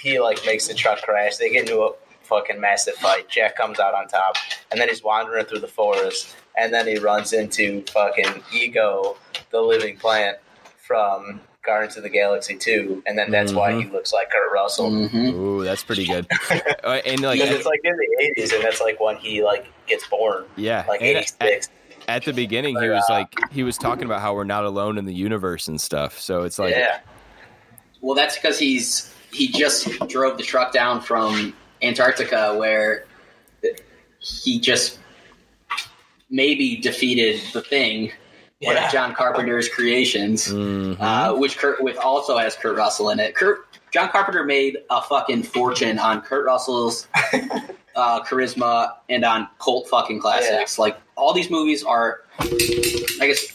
E: he like makes the truck crash? They get into a fucking massive fight. Jack comes out on top, and then he's wandering through the forest, and then he runs into fucking Ego, the living plant from Guardians of the Galaxy Two, and then that's why he looks like Kurt Russell.
D: hmm
A: Ooh, that's pretty good. Uh, and like,
E: Because it's like in the eighties, and that's like when he like gets born,
A: yeah,
E: like
A: and
E: eighty six.
A: At the beginning he was like he was talking about how we're not alone in the universe and stuff so it's like
E: yeah,
D: Well, that's because he's he just drove the truck down from Antarctica, where he just maybe defeated the thing. One
E: Yeah.
D: of John Carpenter's creations,
A: Mhm.
D: uh, which Kurt with also has Kurt Russell in it. Kurt John Carpenter made a fucking fortune on Kurt Russell's uh, charisma and on cult fucking classics. Like all these movies are, I guess,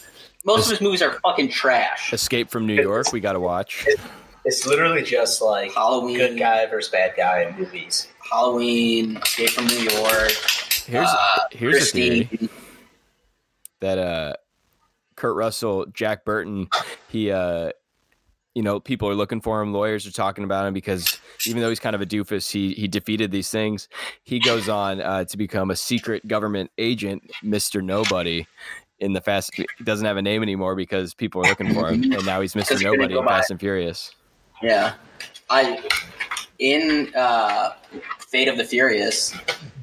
D: most of his movies are fucking trash.
A: Escape from New York. We got to watch.
E: It's literally just like
D: Halloween,
E: good guy versus bad guy in movies.
D: Halloween, Escape from New York,
A: Here's
D: uh,
A: here's a theory that uh, Kurt Russell, Jack Burton, he uh, you know, people are looking for him. Lawyers are talking about him because even though he's kind of a doofus, he he defeated these things. He goes on uh, to become a secret government agent, Mister Nobody. In the Fast, he doesn't have a name anymore because people are looking for him, and now he's Mister
D: Because he didn't
A: Nobody
D: go
A: in
D: by.
A: Fast and Furious.
D: Yeah, I in uh, Fate of the Furious,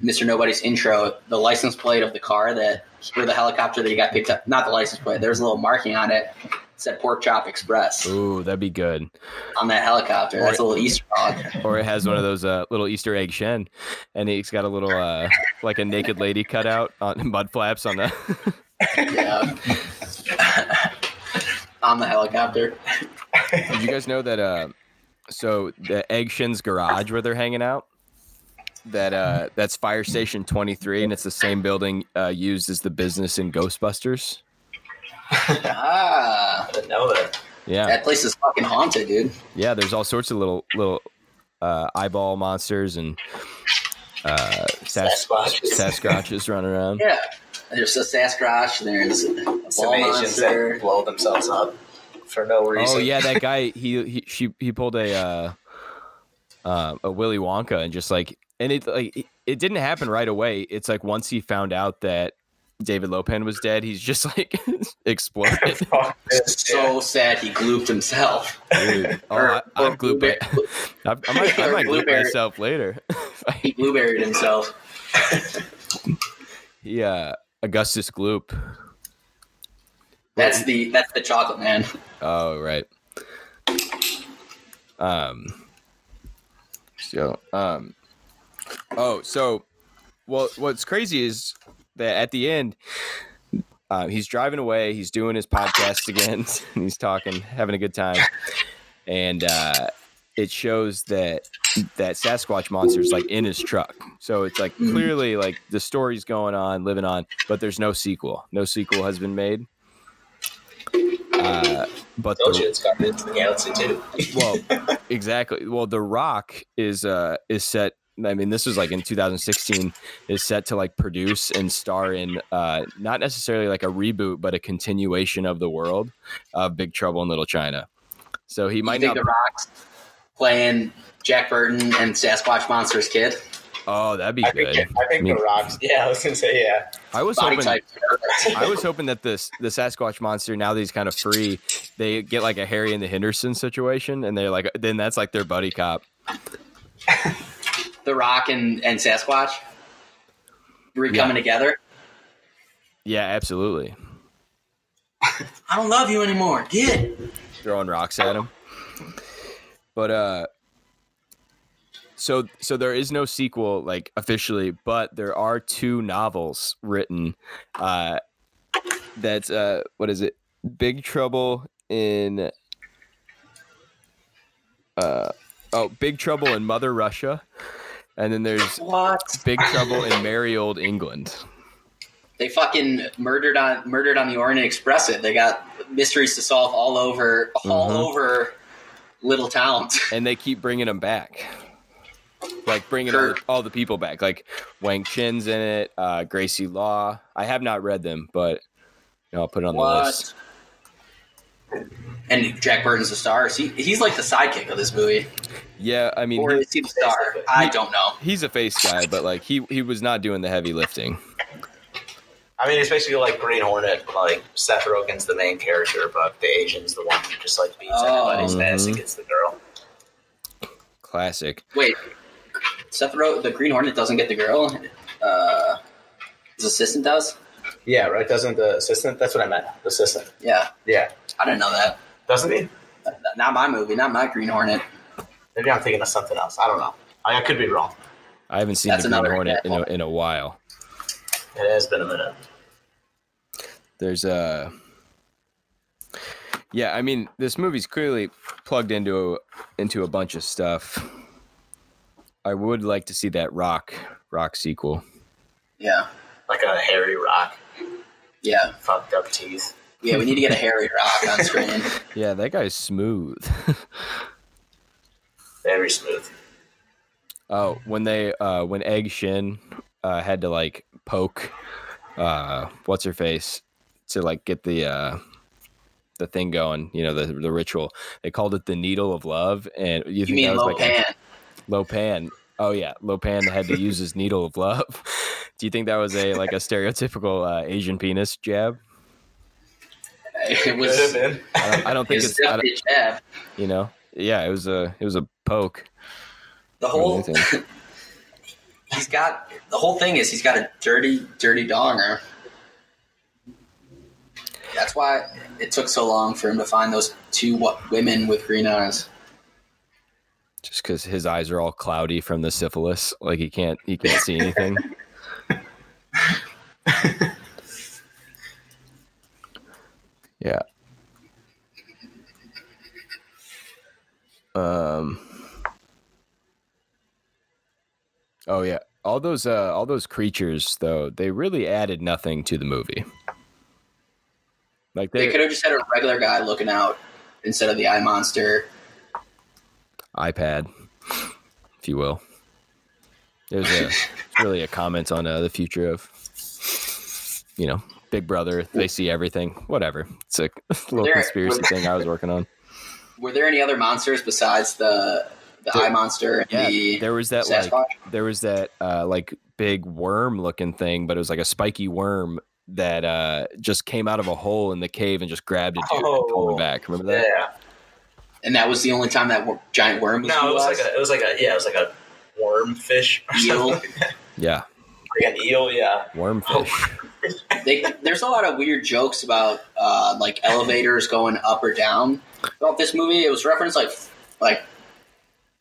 D: Mister Nobody's intro, the license plate of the car that or the helicopter that he got picked up, not the license plate. There's a little marking on it. It said Pork Chop Express
A: Ooh, that'd be good.
D: on that helicopter. That's a little Easter egg.
A: Or it has one of those uh, little Easter egg shen, and he's got a little uh, like a naked lady cut out on mud flaps on the.
D: Yeah. on the helicopter.
A: Did you guys know that? Uh, so the Egg Shen's garage where they're hanging out, that uh, that's Fire Station 23, and it's the same building uh, used as the business in Ghostbusters.
D: Ah,
E: I didn't know that.
A: Yeah,
D: that place is fucking haunted, dude.
A: yeah. There's all sorts of little little uh, eyeball monsters and uh, Sas-
E: Sasquatches.
A: Sasquatches running around.
D: Yeah. There's a Sasquatch. And there's a
E: Some
D: ball
E: Asians that blow themselves up for no reason.
A: Oh yeah, that guy. He he she, he pulled a uh, uh, a Willy Wonka and just like and it like it, it didn't happen right away. It's like once he found out that David Lo Pan was dead, he's just like exploded.
E: Fuck
D: So sad he glooped himself.
A: Dude. Oh,
D: Or-
A: I, I'd gloop it. I, I might, I might gloop myself later.
D: He blueberried himself.
A: yeah, Augustus Gloop.
D: That's the that's the chocolate man.
A: Oh right. Um. So um. Oh, so well, what's crazy is that at the end, uh, he's driving away. He's doing his podcast again. and he's talking, having a good time, and uh, it shows that that Sasquatch monster is like in his truck. So it's like clearly like the story's going on, living on, but there's no sequel. No sequel has been made. Uh, but
E: Told
A: the,
E: you it's Guardians of the Galaxy too.
A: well, exactly. Well, The Rock is uh is set. I mean, this was like in 2016. Is set to like produce and star in uh not necessarily like a reboot, but a continuation of the world of Big Trouble in Little China. So he
D: You
A: might
D: think
A: not.
D: the Rock's playing Jack Burton and Sasquatch Monster's kid?
A: Oh, that'd be
E: I think,
A: good.
E: I think
A: I mean-
E: the rocks. Yeah, I was gonna say yeah.
A: I was
D: Body
A: hoping. I was hoping that this the Sasquatch monster now that he's kind of free, they get like a Harry and the Henderson situation, and they're like, then that's like their buddy cop.
D: the Rock and, and Sasquatch re
A: Yeah.
D: coming together.
A: Yeah, absolutely.
D: I don't love you anymore. Get
A: throwing rocks at him. But uh so so there is no sequel like officially, but there are two novels written uh that's uh what is it? Big Trouble in uh oh, Big Trouble in Mother Russia. And then there's
D: what?
A: Big Trouble in Merry Old England.
D: They fucking murdered on murdered on the Orient Express. It. They got mysteries to solve all over all
A: Mhm.
D: over little towns.
A: and they keep bringing them back. Like bringing all,
D: Kurt.
A: all the people back. Like Wang Chin's in it, uh, Gracie Law. I have not read them, but you know, I'll put it on the list.
D: And Jack Burton's the star. Is he, he's like the sidekick of this movie,
A: Yeah, I mean,
D: or
A: he,
D: is he the star? I don't know.
A: he's a face guy, but like he he was not doing the heavy lifting.
E: I mean, it's basically like Green Hornet. Like Seth Rogen's the main character, but the Asian's the one who just like beats
D: Oh.
E: everybody's ass and
A: Mhm.
E: gets the girl.
A: Classic.
D: Wait, Seth Rogen, the Green Hornet doesn't get the girl. Uh, his assistant does.
E: Yeah, right. Doesn't the assistant? That's what I meant. The assistant.
D: Yeah,
E: Yeah,
D: I didn't know that.
E: doesn't he?
D: not my movie, not my Green Hornet.
E: Maybe I'm thinking of something else. I don't know. I, I could be wrong.
A: I haven't seen
D: That's
A: the Green Hornet in a, in a while.
E: It has been a minute.
A: There's a yeah. I mean, this movie's clearly plugged into a, into a bunch of stuff. I would like to see that Rock Rock sequel.
D: Yeah,
E: Like a hairy rock,
D: yeah,
E: fucked up teeth.
D: Yeah. We need to get a Harry Rock on screen.
A: Yeah, that guy's smooth.
E: Very smooth.
A: oh, when they uh when Egg Shen uh had to like poke uh what's her face to like get the uh the thing going, you know, the the ritual. They called it the needle of love and you,
D: You
A: think
D: mean
A: that was like a-
D: Lo Pan?
A: Lopan. Oh yeah, Lo Pan had to use his needle of love. Do you think that was a like a stereotypical uh, Asian penis jab?
D: It was.
E: been.
A: I don't, I don't think
D: was
A: it's I don't-
D: definitely a jab.
A: you know. Yeah, it was a it was a poke.
D: The whole he's got the whole thing is he's got a dirty, dirty donger. That's why it took so long for him to find those two women with green eyes.
A: Just because his eyes are all cloudy from the syphilis, like he can't he can't see anything. Yeah. Um. Oh yeah, all those uh, all those creatures though they really added nothing to the movie. Like
D: They
A: they
D: could have just had a regular guy looking out instead of the eye monster.
A: iPad, if you will. It was a, really a comment on uh, the future of, you know, Big Brother. They see everything. Whatever. It's a little
D: There-
A: conspiracy thing I was working on.
D: Were there any other monsters besides the the
A: There-
D: eye monster and
A: Yeah,
D: the
A: there was that
D: Sasquatch?
A: like there was that uh, like big worm looking thing, but it was like a spiky worm that uh, just came out of a hole in the cave and just grabbed a dude and pulled him
E: Oh,
A: back. Remember that?
E: Yeah.
D: and that was the only time that wor- giant worm was
E: No, it was like a. It was like a. Yeah, it was like a worm fish. Or
D: Eel.
E: something.
A: Yeah,
E: like an eel. Yeah.
A: worm
E: Oh.
A: Fish.
D: they, there's a lot of weird jokes about uh, like elevators going up or down about this movie. It was referenced like like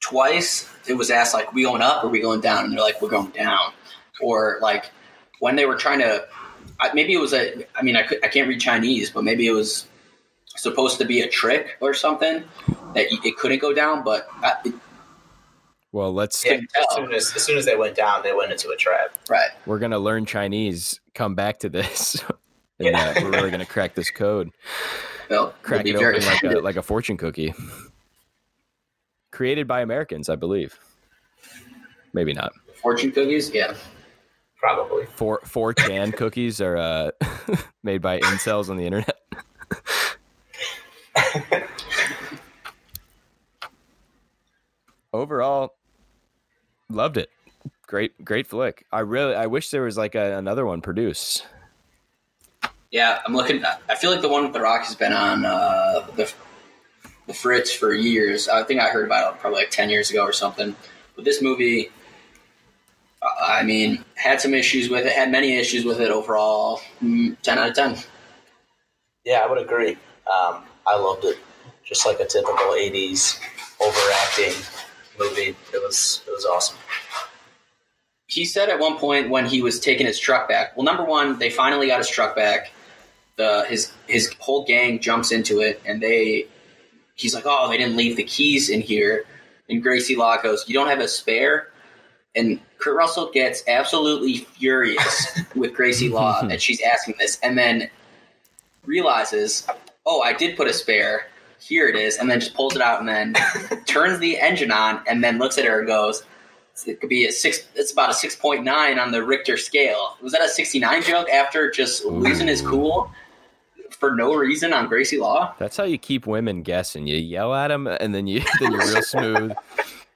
D: twice. It was asked like, "We going up or we going down?" And they're like, "We're going down." Or like when they were trying to, maybe it was a. I mean, I could, I can't read Chinese, but maybe it was supposed to be a trick or something that it couldn't go down, but I, it,
A: Well, let's.
E: Yeah. As soon as, as soon as they went down, they went into a trap.
D: right.
A: We're gonna learn Chinese. Come back to this. And
E: Yeah.
A: uh, we're really gonna crack this code.
D: Well,
A: crack it open like a, like a fortune cookie. Created by Americans, I believe. Maybe not.
D: fortune cookies. Yeah.
E: Probably.
A: Four four chan cookies are uh, made by incels on the internet. Overall, loved it. Great, great flick. I really, I wish there was like a, another one produced.
D: Yeah, I'm looking. I feel like the one with the Rock has been on uh, the the Fritz for years. I think I heard about it probably like ten years ago or something. But this movie, I mean, had some issues with it. Had many issues with it overall. Mm, Ten out of ten.
E: Yeah, I would agree. Um, I loved it. Just like a typical '80s overacting movie. It was. It was awesome.
D: He said at one point when he was taking his truck back. Well, number one, they finally got his truck back. The his his whole gang jumps into it, and they. He's like, "Oh, they didn't leave the keys in here." And Gracie Law goes, "You don't have a spare." And Kurt Russell gets absolutely furious with Gracie Law that she's asking this, and then realizes, "Oh, I did put a spare. Here it is," and then just pulls it out and then turns the engine on, and then looks at her and goes, "It could be a six. It's about a six point nine on the Richter scale." Was that a sixty nine joke after just losing his cool for no reason on Gracie Law?
A: That's how you keep women guessing. You yell at them, and then you then you're real smooth.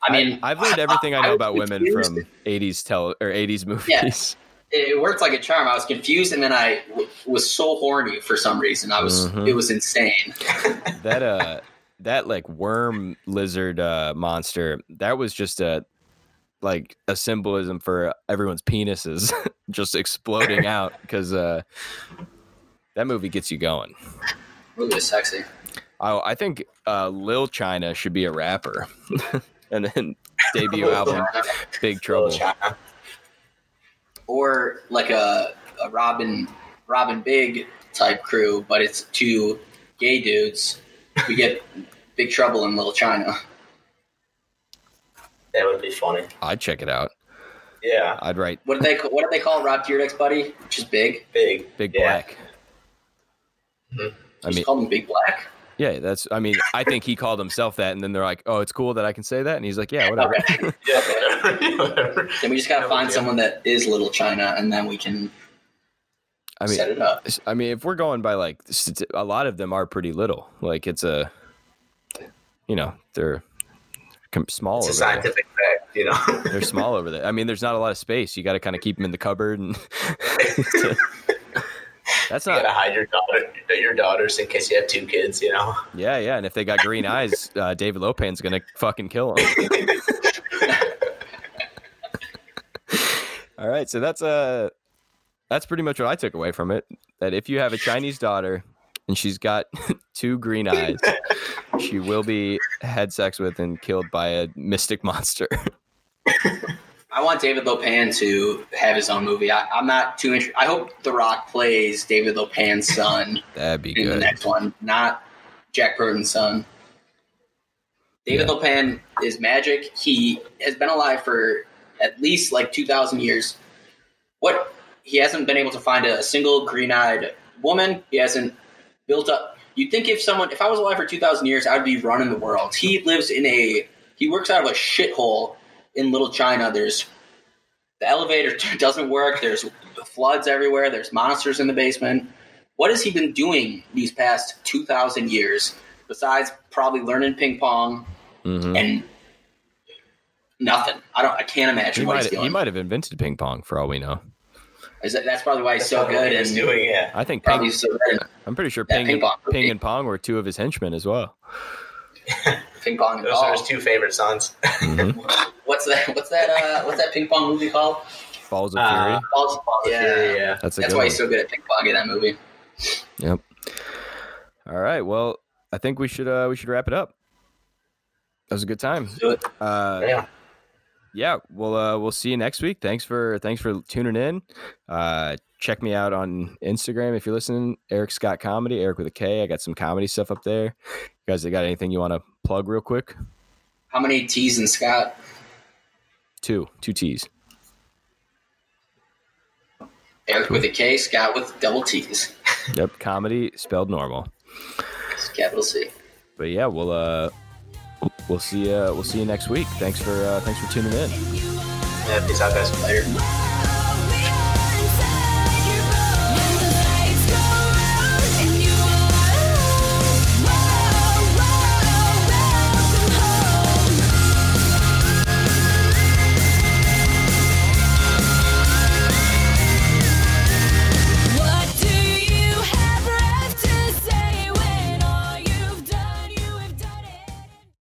D: I mean,
A: I, have learned everything I
D: I
A: know
D: was
A: about women from '80s tell or '80s movies.
D: Yeah. it, worked like a charm. I was confused, and then I w- was so horny for some reason. I was.
A: Mhm.
D: It was insane.
A: that uh that like worm lizard uh monster that was just a like a symbolism for everyone's penises just exploding out because uh that movie gets you going
D: Movie was sexy.
A: Oh, I think uh, Lil China should be a rapper, and then debut album Big Trouble.
D: Or like a, a Robin Rob and Big type crew, but it's two gay dudes. We get Big Trouble in Little China.
E: That would be funny.
A: I'd check it out.
E: Yeah,
A: I'd write
D: What did they what did they call Rob Dyrdek's buddy? Which is Big.
E: big.
A: Big
E: Yeah.
A: Black.
E: Mhm.
A: I
D: Just
A: mean,
D: call him Big Black.
A: yeah, that's. I mean, I think he called himself that, and then they're like, "Oh, it's cool that I can say that," and he's like, "Yeah, whatever."
D: Okay.
E: Yeah, whatever. whatever.
D: Then we just gotta
E: No
D: find
E: big deal.
D: someone that is Little China, and then we can
A: I mean,
D: set it up.
A: I mean, if we're going by like a lot of them are pretty little. Like it's a, you know, they're com- small.
E: It's a scientific fact, you know.
A: They're small over there. I mean, there's not a lot of space. You got to kind of keep them in the cupboard, and that's not.
E: You gotta hide your daughter, your daughters, in case you have two kids. You know.
A: Yeah, yeah. And if they got green eyes, uh, David Lo Pan's gonna fucking kill them. All right, so that's uh that's pretty much what I took away from it. That if you have a Chinese daughter and she's got two green eyes, she will be had sex with and killed by a mystic monster.
D: I want David Lo Pan to have his own movie. I, I'm not too interested. I hope The Rock plays David Lo Pan's son
A: That'd be
D: in the next one, not Jack Burton's son. David
A: Yeah.
D: Lo Pan is magic. He has been alive for at least like 2,000 years. What? He hasn't been able to find a, a single green eyed woman. He hasn't built up. You'd think if someone, if I was alive for 2,000 years, I'd be running the world. He lives in a, he works out of a shithole in Little China. There's, the elevator doesn't work. There's floods everywhere. There's monsters in the basement. What has he been doing these past 2,000 years besides probably learning ping pong
A: Mhm.
D: and nothing? I don't. I can't
A: He
D: imagine what
A: might
D: he's
A: he might have invented ping pong for all we know.
D: Is that, that's probably why he's
E: That's
D: so good
E: he was
D: and
E: doing. Yeah.
A: I think
D: probably
A: ping,
D: so good.
A: I'm pretty sure ping,
D: ping
A: and,
D: pong.
A: ping and pong were two of his henchmen as well.
D: Ping pong and
E: Those are his two favorite sons.
A: Mhm.
D: What's that? What's that? Uh, what's that ping pong movie called?
A: Balls of
E: Uh,
A: Fury.
D: Balls, yeah,
E: yeah, yeah.
A: That's
D: That's why
A: one.
D: he's so good at ping pong in that movie.
A: Yep. All right. Well, I think we should uh we should wrap it up. That was a good time.
D: Do it.
A: Uh
E: Yeah.
A: Yeah, we'll uh we'll see you next week. Thanks for thanks for tuning in. Uh check me out on Instagram if you're listening. Eric Scott Comedy, Eric with a K. I got some comedy stuff up there. You guys got anything you want to plug real quick?
D: How many T's in Scott?
A: Two. Two T's.
D: Eric with a K, Scott with double T's,
A: Yep. Comedy spelled normal.
D: it's capital C.
A: But yeah, we'll uh we'll see uh we'll see you next week. Thanks for uh thanks for tuning in.
E: Yeah, peace out, guys.
D: Later.